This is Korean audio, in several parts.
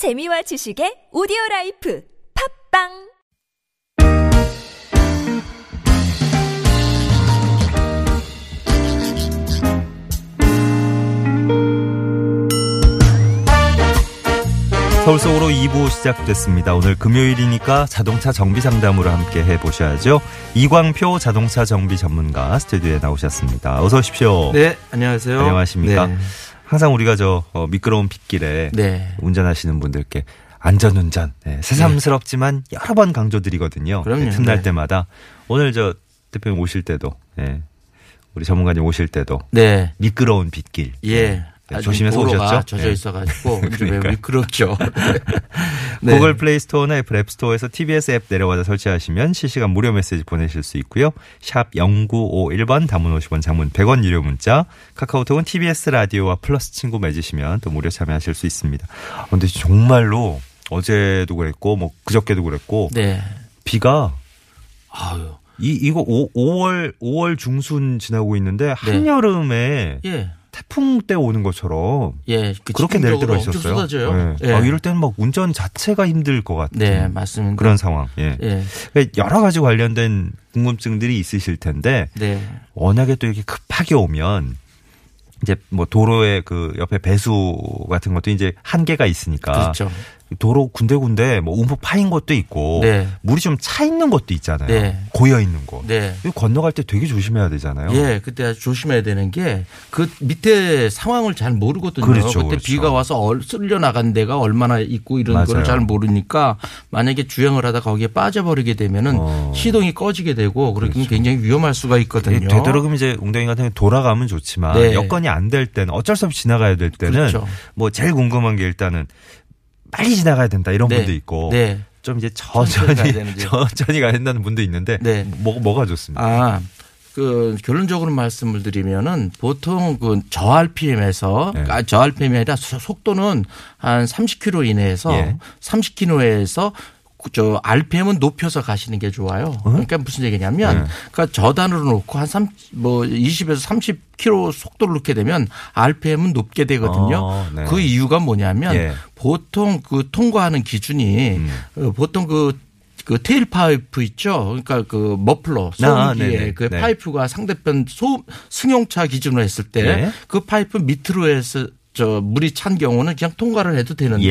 재미와 지식의 오디오 라이프 팟빵 서울 속으로 2부 시작됐습니다. 오늘 금요일이니까 자동차 정비 상담으로 함께 해보셔야죠. 이광표 자동차 정비 전문가 스튜디오에 나오셨습니다. 어서 오십시오. 네, 안녕하세요. 안녕하십니까. 네. 항상 우리가 저 어, 미끄러운 빗길에 네. 운전하시는 분들께 안전운전 네, 새삼스럽지만 여러 번 강조드리거든요. 그럼요. 네, 틈날 네. 때마다 오늘 저 대표님 오실 때도 네, 우리 전문가님 오실 때도 네. 미끄러운 빗길 예. 네, 조심해서 오셨죠? 젖어 네. 있어가지고 좀 그러니까요. 미끄럽죠. 네. 구글 플레이 스토어나 애플 앱 스토어에서 TBS 앱 내려받아서 설치하시면 실시간 무료 메시지 보내실 수 있고요. 샵 0951번 단문 50원 장문 100원 유료 문자 카카오톡은 TBS 라디오와 플러스 친구 맺으시면 또 무료 참여하실 수 있습니다. 아, 근데 정말로 어제도 그랬고 뭐 그저께도 그랬고 네. 비가 아유. 이 이거 5, 5월 5월 중순 지나고 있는데 한여름에 예. 태풍 때 오는 것처럼 예. 그 그렇게 낼 때가 있었어요. 네. 예. 아, 이럴 때는 막 운전 자체가 힘들 것 같은 네, 맞습니다. 그런 상황. 예. 예. 그러니까 여러 가지 관련된 궁금증들이 있으실 텐데 네. 워낙에 또 이렇게 급하게 오면 이제 뭐 도로에 그 옆에 배수 같은 것도 이제 한계가 있으니까 그렇죠. 도로 군데군데 뭐 움푹 파인 것도 있고 네. 물이 좀 차 있는 것도 있잖아요. 네. 고여 있는 거. 네. 건너갈 때 되게 조심해야 되잖아요. 예, 그때 아주 조심해야 되는 게 그 밑에 상황을 잘 모르거든요. 그렇죠, 때 그렇죠. 비가 와서 얼, 쓸려 나간 데가 얼마나 있고 이런 맞아요. 거를 잘 모르니까 만약에 주행을 하다 거기에 빠져버리게 되면은 어. 시동이 꺼지게 되고 그렇게 그렇죠. 굉장히 위험할 수가 이 있거든요. 되도록이면 이제 웅덩이 같은 경우 돌아가면 좋지만 네. 여건이 안 될 때는 어쩔 수 없이 지나가야 될 때는 그렇죠. 뭐 제일 궁금한 게 일단은 빨리 지나가야 된다 이런 네. 분도 있고 네. 좀 이제 천천히 천천히. 천천히 가야 된다는 분도 있는데 네. 뭐 뭐가 좋습니까? 아, 그 결론적으로 말씀을 드리면은 보통 그 저RPM에서 네. 아, 저RPM이 아니라 소- 속도는 한 30km 이내에서 예. 30km에서 저 RPM은 높여서 가시는 게 좋아요. 그러니까 무슨 얘기냐면 네. 그러니까 저단으로 놓고 한 3, 뭐 20에서 30km 속도를 놓게 되면 RPM은 높게 되거든요. 어, 네. 그 이유가 뭐냐면 예. 보통 그 통과하는 기준이 음. 어, 보통 그 그 tail pipe 있죠. 그러니까 그 머플러 아, 소음기에 네네. 그 네. 파이프가 상대편 소 승용차 기준으로 했을 때 네. 그 파이프 밑으로 해서 저 물이 찬 경우는 그냥 통과를 해도 되는데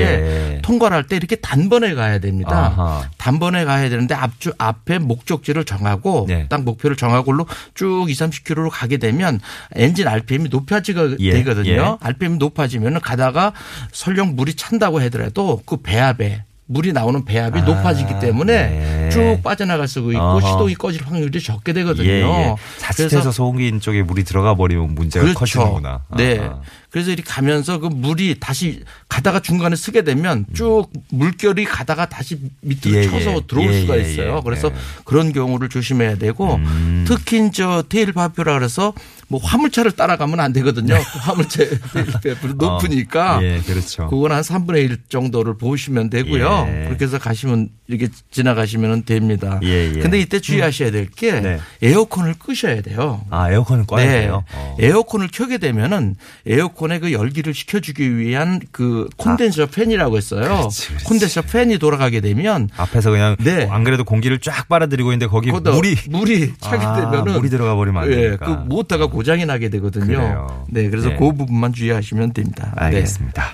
예. 통과를 할 때 이렇게 단번에 가야 됩니다. 아하. 단번에 가야 되는데 앞주 앞에 목적지를 정하고 네. 딱 목표를 정하고로 쭉 2, 30km로 가게 되면 엔진 RPM이 높아지게 예, 되거든요. 예. RPM이 높아지면 가다가 설령 물이 찬다고 하더라도 그 배압에 물이 나오는 배압이 아, 높아지기 때문에 네. 쭉 빠져나갈 수가 있고 어허. 시동이 꺼질 확률이 적게 되거든요. 예, 예. 자칫해서 소음기 쪽에 물이 들어가 버리면 문제가 커지는구나. 네. 아하. 그래서 이렇게 가면서 그 물이 다시 가다가 중간에 쓰게 되면 쭉 물결이 가다가 다시 밑으로 예, 쳐서 예. 들어올 예, 수가 예, 있어요. 예. 그래서 예. 그런 경우를 조심해야 되고 음. 특히 저 테일 파표라 그래서 뭐 화물차를 따라가면 안 되거든요. 화물차 테일 파표는 높으니까. 어, 예, 그렇죠. 그건 한 3분의 1 정도를 보시면 되고요. 예. 그렇게 해서 가시면 이렇게 지나가시면 됩니다. 예, 예. 근데 이때 주의하셔야 될게 네. 에어컨을 끄셔야 돼요. 아, 에어컨은 꺼야 돼요. 어. 네. 에어컨을 켜게 되면은 에어컨 의 그 열기를 식혀주기 위한 그 콘덴서 팬이라고 했어요. 아. 그렇지, 그렇지. 콘덴서 팬이 돌아가게 되면 앞에서 그냥 네. 안 그래도 공기를 쫙 빨아들이고 있는데 거기 물이 물이 차게 아, 되면은 물이 들어가 버리면 안 예, 되니까. 그 모터가 고장이 나게 되거든요. 그래요. 네, 그래서 네. 그 부분만 주의하시면 됩니다. 네. 알겠습니다.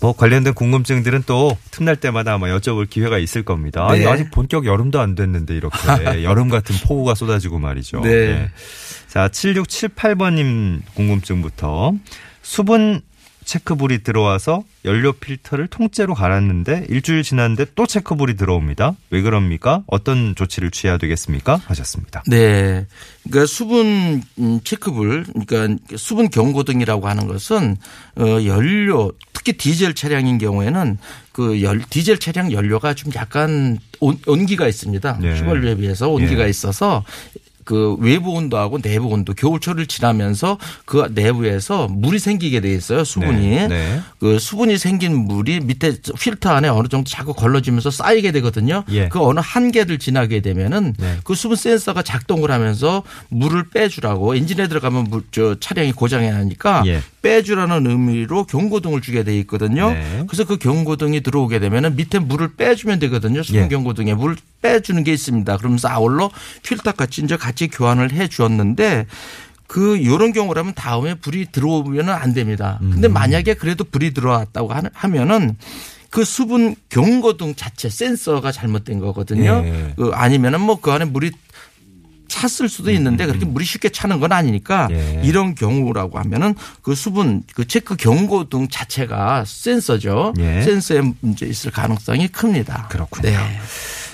뭐 관련된 궁금증들은 또 틈날 때마다 아마 여쭤볼 기회가 있을 겁니다. 네. 아직 본격 여름도 안 됐는데 이렇게 여름 같은 폭우가 쏟아지고 말이죠. 네. 자, 7678번님 궁금증부터 수분 체크불이 들어와서 연료 필터를 통째로 갈았는데 일주일 지났는데 또 체크불이 들어옵니다. 왜 그럽니까? 어떤 조치를 취해야 되겠습니까? 하셨습니다. 네. 그러니까 수분 음, 체크불, 그러니까 수분 경고등이라고 하는 것은 어 연료, 특히 디젤 차량인 경우에는 그 열, 디젤 차량 연료가 좀 약간 온, 온기가 있습니다. 네. 휘발유에 비해서 온기가 예. 있어서 그 외부 온도하고 내부 온도 겨울철을 지나면서 그 내부에서 물이 생기게 돼 있어요. 수분이. 네, 네. 그 수분이 생긴 물이 밑에 필터 안에 어느 정도 자꾸 걸러지면서 쌓이게 되거든요. 예. 그 어느 한계를 지나게 되면은 네. 그 수분 센서가 작동을 하면서 물을 빼주라고 엔진에 들어가면 물, 저 차량이 고장이 나니까 예. 빼주라는 의미로 경고등을 주게 돼 있거든요. 네. 그래서 그 경고등이 들어오게 되면은 밑에 물을 빼주면 되거든요. 수분 예. 경고등에 물을 빼주는 게 있습니다. 그러면서 아울러 필터 같이 이제 같이 교환을 해 주었는데 그 요런 경우라면 다음에 불이 들어오면은 안 됩니다. 음. 근데 만약에 그래도 불이 들어왔다고 하면은 그 수분 경고등 자체 센서가 잘못된 거거든요. 예. 그 아니면은 뭐 그 안에 물이 찼을 수도 있는데 그렇게 물이 쉽게 차는 건 아니니까 음, 예. 이런 경우라고 하면은 그 수분 그 체크 경고등 자체가 센서죠. 예. 센서에 문제 있을 가능성이 큽니다. 그렇군요. 네.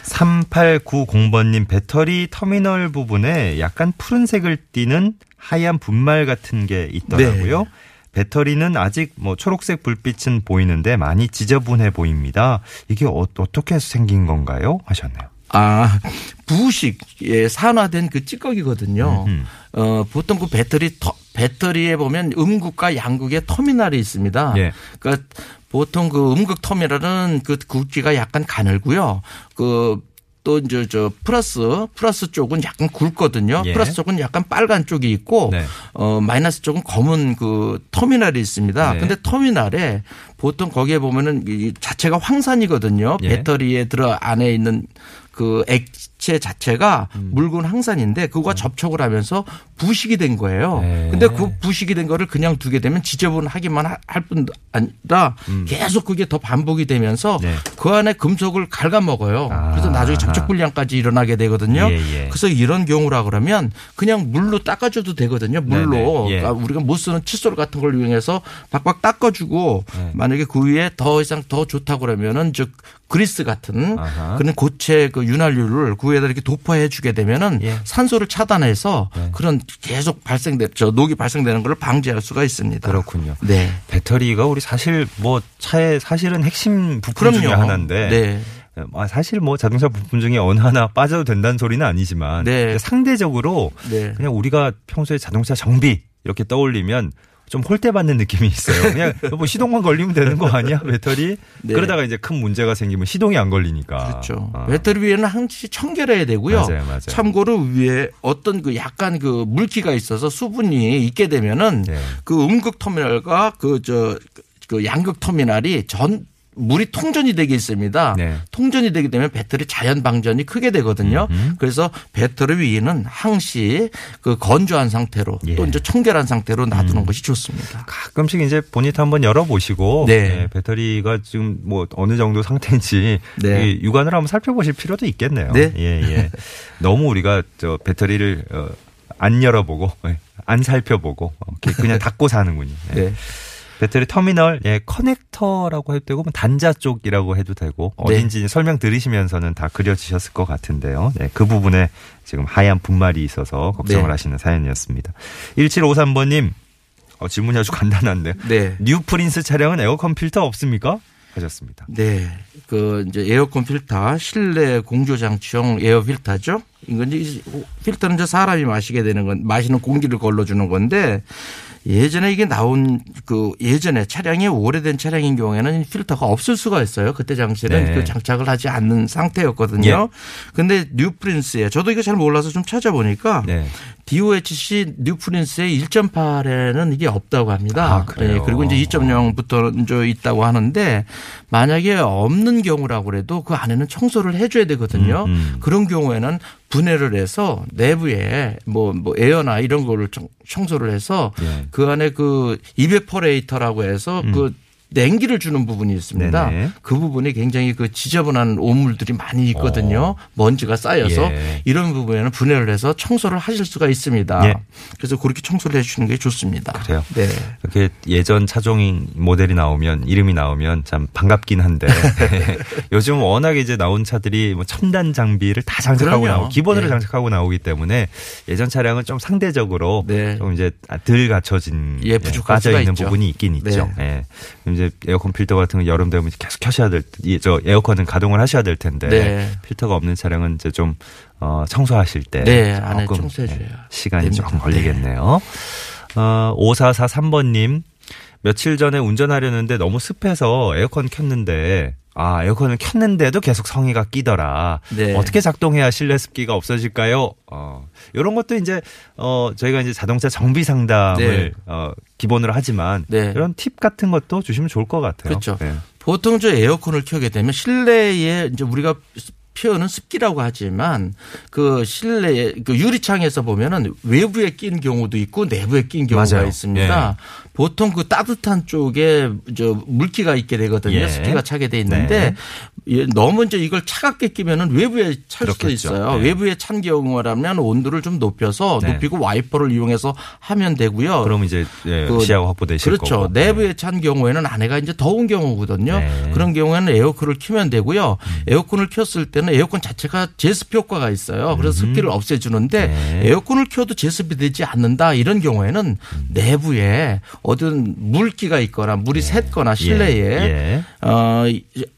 3890번님 배터리 터미널 부분에 약간 푸른색을 띠는 하얀 분말 같은 게 있더라고요. 네. 배터리는 아직 뭐 초록색 불빛은 보이는데 많이 지저분해 보입니다. 이게 어, 어떻게 생긴 건가요? 하셨네요. 아, 부식에 산화된 그 찌꺼기거든요. 음흠. 어, 보통 그 배터리, 터, 배터리에 보면 음극과 양극의 터미널이 있습니다. 예. 그러니까 보통 그 음극 터미널은 그 굵기가 약간 가늘고요. 그 또 이제 저 플러스 플러스 쪽은 약간 굵거든요. 예. 플러스 쪽은 약간 빨간 쪽이 있고 네. 어 마이너스 쪽은 검은 그 터미널이 있습니다. 네. 근데 터미널에 보통 거기에 보면은 이 자체가 황산이거든요. 예. 배터리에 들어 안에 있는 그 액 체 자체가 음. 묽은 황산인데 그거가 접촉을 하면서 부식이 된 거예요. 네. 근데 그 부식이 된 거를 그냥 두게 되면 지저분하기만 하- 할뿐 아니라 계속 그게 더 반복이 되면서 음. 네. 그 안에 금속을 갉아먹어요. 아. 그래서 나중에 접촉 불량까지 일어나게 되거든요. 예, 예. 그래서 이런 경우라 그러면 그냥 물로 닦아줘도 되거든요. 물로 네네. 예. 그러니까 우리가 못 쓰는 칫솔 같은 걸 이용해서 박박 닦아주고 네. 만약에 그 위에 더 이상 더 좋다 그러면은 즉 그리스 같은 아하. 그런 고체 그 윤활유를 그 위에다 이렇게 도포해 주게 되면은 예. 산소를 차단해서 네. 그런 계속 발생돼 저 녹이 발생되는 걸 방지할 수가 있습니다. 그렇군요. 네. 배터리가 우리 사실 뭐 차의 사실은 핵심 부품 중에 그럼요. 하나인데 네. 아, 사실 뭐 자동차 부품 중에 어느 하나 빠져도 된다는 소리는 아니지만 네. 상대적으로 네. 그냥 우리가 평소에 자동차 정비 이렇게 떠올리면 좀 홀대받는 느낌이 있어요. 그냥 뭐 시동만 걸리면 되는 거 아니야 배터리? 네. 그러다가 이제 큰 문제가 생기면 시동이 안 걸리니까. 그렇죠. 아. 배터리 위에는 항시 청결해야 되고요. 맞아요, 맞아요. 참고로 위에 어떤 그 약간 그 물기가 있어서 수분이 있게 되면은 네. 그 음극 터미널과 그 저 그 양극 터미널이 전 물이 통전이 되게 있습니다. 네. 통전이 되게 되면 배터리 자연 방전이 크게 되거든요. 그래서 배터리 위에는 항시 그 건조한 상태로 예. 음. 또 이제 청결한 상태로 놔두는 것이 좋습니다. 가끔씩 이제 보니트 한번 열어보시고 네. 네, 배터리가 지금 뭐 어느 정도 상태인지 네. 이 육안을 한번 살펴보실 필요도 있겠네요. 네. 예, 예. 너무 우리가 저 배터리를 어, 안 열어보고 예, 안 살펴보고 어, 그냥 닫고 사는군요. 예. 네. 배터리 터미널, 예, 커넥터라고 해도 되고, 뭐 단자 쪽이라고 해도 되고, 네. 어딘지 설명 들으시면서는 다 그려지셨을 것 같은데요. 네, 그 부분에 지금 하얀 분말이 있어서 걱정을 네. 하시는 사연이었습니다. 1753번님, 어, 질문이 아주 간단한데요. 네. 뉴 프린스 차량은 에어컨 필터 없습니까? 하셨습니다. 네. 그 이제 에어컨 필터 실내 공조 장치용 에어 필터죠. 이건 이제 필터는 이제 사람이 마시게 되는 건 마시는 공기를 걸러 주는 건데 예전에 이게 나온 그 예전에 차량이 오래된 차량인 경우에는 필터가 없을 수가 있어요. 그때 당시에는 네. 그 장착을 하지 않는 상태였거든요. 예. 근데 뉴 프린스에 저도 이거 잘 몰라서 좀 찾아보니까 네. DOHC 뉴프린스의 1.8에는 이게 없다고 합니다. 아, 그래요? 예, 그리고 이제 2.0부터 이제 있다고 하는데 만약에 없는 경우라고 그래도 그 안에는 청소를 해줘야 되거든요. 음, 음. 그런 경우에는 분해를 해서 내부에 뭐, 뭐 에어나 이런 거를 청- 청소를 해서 예. 그 안에 그 evaporator라고 해서 그 냉기를 주는 부분이 있습니다. 음. 네네. 그 부분이 굉장히 그 지저분한 오물들이 많이 있거든요. 먼지가 쌓여서 어. 예. 이런 부분에는 분해를 해서 청소를 하실 수가 있습니다. 예. 그래서 그렇게 청소를 해 주시는 게 좋습니다. 그래요? 네. 이렇게 예전 차종 모델이 나오면 이름이 나오면 참 반갑긴 한데 요즘 워낙에 이제 나온 차들이 뭐 첨단 장비를 다 장착하고. 나오고 기본으로 네. 장착하고 나오기 때문에 예전 차량은 좀 상대적으로 네. 좀 이제 덜 갖춰진 예, 부족할 빠져 수가 있는 있죠. 부분이 있긴 있죠. 네. 예. 이제 이제 에어컨 필터 같은 거 여름 되면 계속 켜셔야 될, 이- 저 에어컨은 가동을 하셔야 될 텐데 네. 필터가 없는 차량은 이제 좀 어, 청소하실 때 네, 조금, 청소해줘야 네, 시간이 됩니다. 조금 걸리겠네요. 어, 5443번님 며칠 전에 운전하려는데 너무 습해서 에어컨 켰는데 아 에어컨을 켰는데도 계속 성의가 끼더라. 네. 어떻게 작동해야 실내 습기가 없어질까요? 어 이런 것도 이제 어 저희가 이제 자동차 정비 상담을 네. 어 기본으로 하지만 네. 이런 팁 같은 것도 주시면 좋을 것 같아요. 그렇죠. 네. 보통 저 에어컨을 켜게 되면 실내에 이제 우리가 표현은 습기라고 하지만 그 실내 그 유리창에서 보면은 외부에 낀 경우도 있고 내부에 낀 경우가 맞아요. 있습니다. 보통 그 따뜻한 쪽에 저 물기가 있게 되거든요. 예. 습기가 차게 돼 있는데 예, 너무 이제 이걸 차갑게 끼면은 외부에 찰 수도. 있어요. 네. 외부에 찬 경우라면 온도를 좀 높여서 네. 높이고 와이퍼를 이용해서 하면 되고요. 그럼 이제 예, 그 시야가 확보되실 그렇죠. 거고. 내부에 찬 경우에는 안에가 이제 더운 경우거든요. 네. 그런 경우에는 에어컨을 켜면 되고요. 에어컨을 켰을 때는 에어컨 자체가 제습 효과가 있어요. 그래서 습기를 없애주는데 음. 네. 에어컨을 켜도 제습이 되지 않는다 이런 경우에는 내부에 어떤 물기가 있거나 물이 샜거나 실내에 예. 어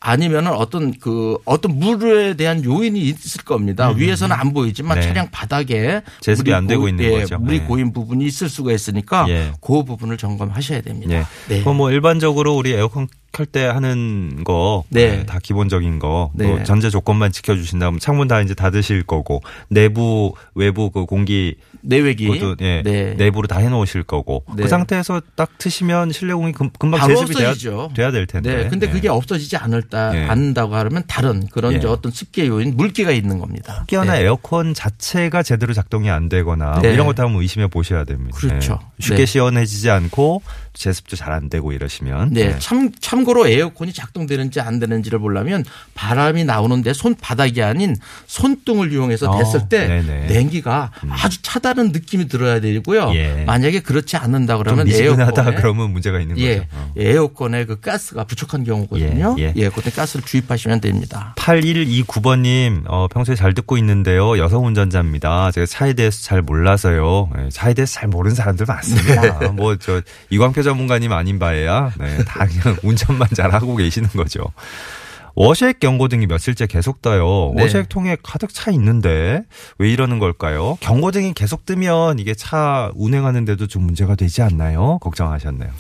아니면은 어떤 그 어떤 물에 대한 요인이 있을 겁니다. 위에서는 안 보이지만 음. 네. 차량 바닥에 제습이 물이 안 되고 있는 예, 거죠. 물이 네. 고인 부분이 있을 수가 있으니까 예. 그 부분을 점검하셔야 됩니다. 예. 네. 그럼 뭐 일반적으로 우리 에어컨 켤때 하는 거, 네. 네, 다 기본적인 거, 또 네. 전제 조건만 지켜주신다면 창문 다 이제 닫으실 거고 내부 외부 그 공기 내외기 그것도 예, 네. 내부로 다 해놓으실 거고 네. 그 상태에서 딱 트시면 실내 공기 금, 금방 제습이 돼야. 돼야 될 텐데. 네. 근데 예. 그게 없어지지 않을다 예. 않는다고 하면 다른 그런 예. 어떤 습기의 요인 물기가 있는 겁니다. 혹여나 네. 에어컨 자체가 제대로 작동이 안 되거나 뭐 네. 이런 것도 한번 의심해 보셔야 됩니다. 그렇죠. 예. 쉽게 네. 시원해지지 않고 제습도 잘 안 되고 이러시면 네, 네. 참 참고로 에어컨이 작동되는지 안 되는지를 보려면 바람이 나오는데 손바닥이 아닌 손등을 이용해서 어, 댔을 때 네네. 냉기가 아주 차다른 느낌이 들어야 되고요. 예. 만약에 그렇지 않는다 좀 그러면 에어컨에 그러면 문제가 있는 예, 거죠. 어. 에어컨에 그 가스가 부족한 경우거든요. 예, 예, 예. 그때 가스를 주입하시면 됩니다. 8129번 님, 어, 평소에 잘 듣고 있는데요. 여성 운전자입니다. 제가 차에 대해서 잘 몰라서요. 네, 차에 대해서 잘 모르는 사람들 많습니다. 네. 뭐, 저, 이광표 전문가님 아닌 바에야, 네, 다 그냥 운전 만 잘 하고 계시는 거죠. 워셔액 경고 등이 며칠째 계속 떠요. 네. 워셔액 통에 가득 차 있는데 왜 이러는 걸까요? 경고등이 계속 뜨면 이게 차 운행하는데도 좀 문제가 되지 않나요? 걱정하셨네요.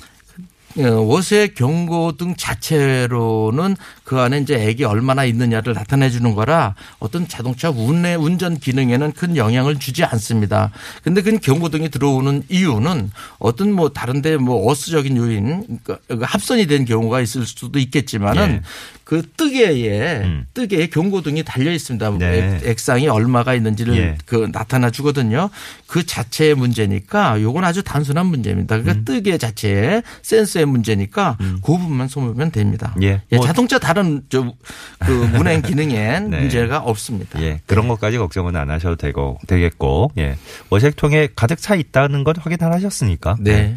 어, 워세 경고등 자체로는 그 안에 이제 액이 얼마나 있느냐를 나타내 주는 거라 어떤 자동차 운행 운전 기능에는 큰 영향을 주지 않습니다. 근데 그 경고등이 들어오는 이유는 어떤 뭐 다른데 뭐 어스적인 요인 그러니까 합선이 된 경우가 있을 수도 있겠지만은 예. 그 뜨개에 음. 뜨개에 경고등이 달려 있습니다. 네. 액, 액상이 얼마가 있는지를 예. 그 나타나 주거든요. 그 자체의 문제니까 요건 아주 단순한 문제입니다. 음. 그러니까 뜨개 자체의 센서의 문제니까 그 부분만 소모면 됩니다. 예. 예, 뭐- 자동차 다른 저그 운행 기능엔 네. 문제가 없습니다. 예, 그런 것까지 걱정은 안 하셔도 되고 되겠고, 예, 워셔액통에 가득 차 있다는 건 확인 을 하셨으니까. 네.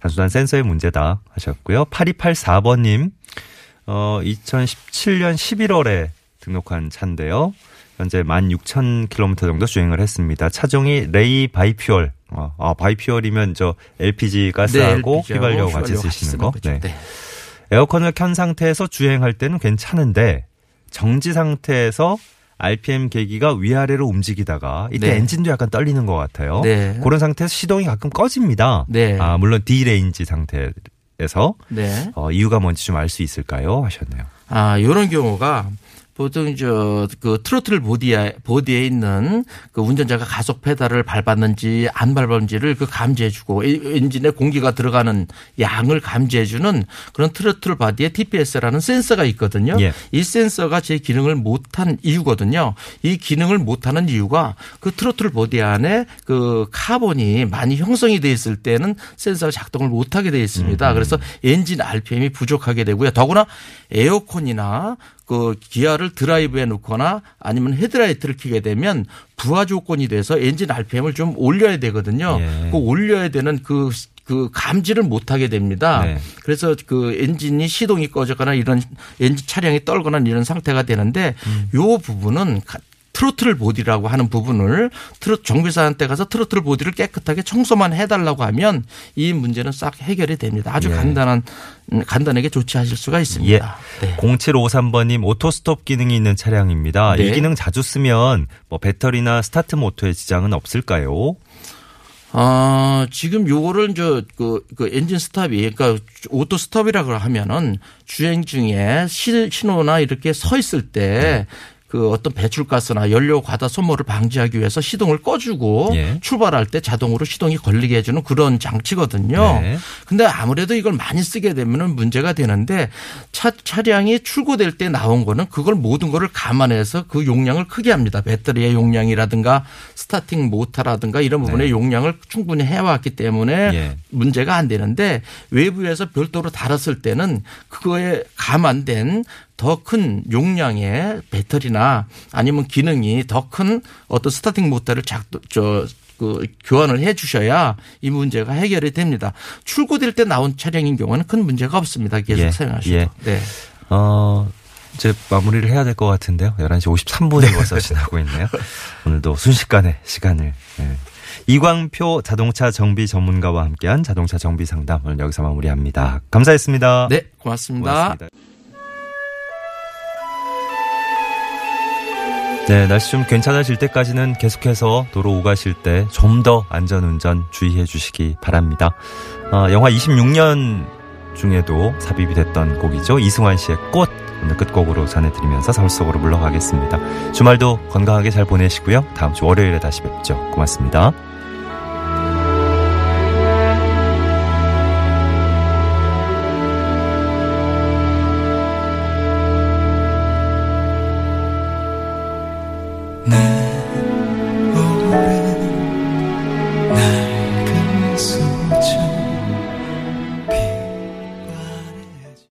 단순한 센서의 문제다 하셨고요. 8284번님, 어, 2017년 11월에 등록한 차인데요. 현재 16,000km 정도 주행을 했습니다. 차종이 레이 bi-fuel. 어, 아, bi-fuel이면 저 LPG 가스하고 LPG 하고 휘발유 같이 쓰시는 거. 네. 네. 에어컨을 켠 상태에서 주행할 때는 괜찮은데 정지 상태에서 RPM 계기가 위아래로 움직이다가 이때 네. 엔진도 약간 떨리는 것 같아요. 네. 그런 상태에서 시동이 가끔 꺼집니다. 네. 아, 물론 D range 상태에서 네. 어, 이유가 뭔지 좀 알 수 있을까요? 하셨네요. 아, 요런 경우가 보통 저그 throttle body에 body에 있는 그 운전자가 가속 페달을 밟았는지 안 밟았는지를 그 감지해주고 이- 엔진에 공기가 들어가는 양을 감지해주는 그런 throttle body에 TPS라는 센서가 있거든요. 예. 이 센서가 제 기능을 못한 이유거든요. 이 기능을 못하는 이유가 그 throttle body 안에 그 카본이 많이 형성이 돼 있을 때는 센서가 작동을 못하게 돼 있습니다. 그래서 엔진 RPM이 부족하게 되고요. 더구나 에어컨이나 그 기어를 드라이브에 놓거나 아니면 헤드라이트를 켜게 되면 부하 조건이 돼서 엔진 RPM을 좀 올려야 되거든요. 예. 그 올려야 되는 그, 그 감지를 못하게 됩니다. 네. 그래서 그 엔진이 시동이 꺼졌거나 이런 엔진 차량이 떨거나 이런 상태가 되는데 요 부분은 가- throttle body라고 하는 부분을 트로 정비사한테 가서 throttle body를 깨끗하게 청소만 해달라고 하면 이 문제는 싹 해결이 됩니다. 아주 예. 간단한 음, 간단하게 조치하실 수가 예. 있습니다. 네. 0753번님 auto stop 기능이 있는 차량입니다. 네. 이 기능 자주 쓰면 뭐 배터리나 스타트 모터에 지장은 없을까요? 아, 지금 요거를 저, 그, 그 엔진 stop이, 그러니까 auto stop이라고 하면은 주행 중에 시- 신호나 이렇게 서 있을 때 그 어떤 배출가스나 연료 과다 소모를 방지하기 위해서 시동을 꺼주고 예. 출발할 때 자동으로 시동이 걸리게 해주는 그런 장치거든요. 네. 근데 아무래도 이걸 많이 쓰게 되면은 문제가 되는데 차, 차량이 출고될 때 나온 거는 그걸 모든 거를 감안해서 그 용량을 크게 합니다. 배터리의 용량이라든가 스타팅 모터라든가 이런 부분의 용량을 충분히 해왔기 때문에 네. 예. 문제가 안 되는데 외부에서 별도로 달았을 때는 그거에 감안된 더 큰 용량의 배터리나 아니면 기능이 더 큰 어떤 스타팅 모터를 작동 저그 교환을 해 주셔야 이 문제가 해결이 됩니다. 출고될 때 나온 차량인 경우는 큰 문제가 없습니다. 계속 예, 사용하셔도. 예. 네. 어, 이제 마무리를 해야 될 것 같은데요. 11시 53분이 벌써 지나고 있네요. 오늘도 순식간에 시간을. 예. 이광표 자동차 정비 전문가와 함께한 자동차 정비 상담 오늘 여기서 마무리합니다. 감사했습니다. 네, 고맙습니다. 고맙습니다. 네, 날씨 좀 괜찮아질 때까지는 계속해서 도로 오가실 때 좀 더 안전운전 주의해 주시기 바랍니다. 어, 영화 26년 중에도 삽입이 됐던 곡이죠. 이승환 씨의 꽃 오늘 끝곡으로 전해드리면서 서울 속으로 물러가겠습니다. 주말도 건강하게 잘 보내시고요. 다음 주 월요일에 다시 뵙죠. 고맙습니다.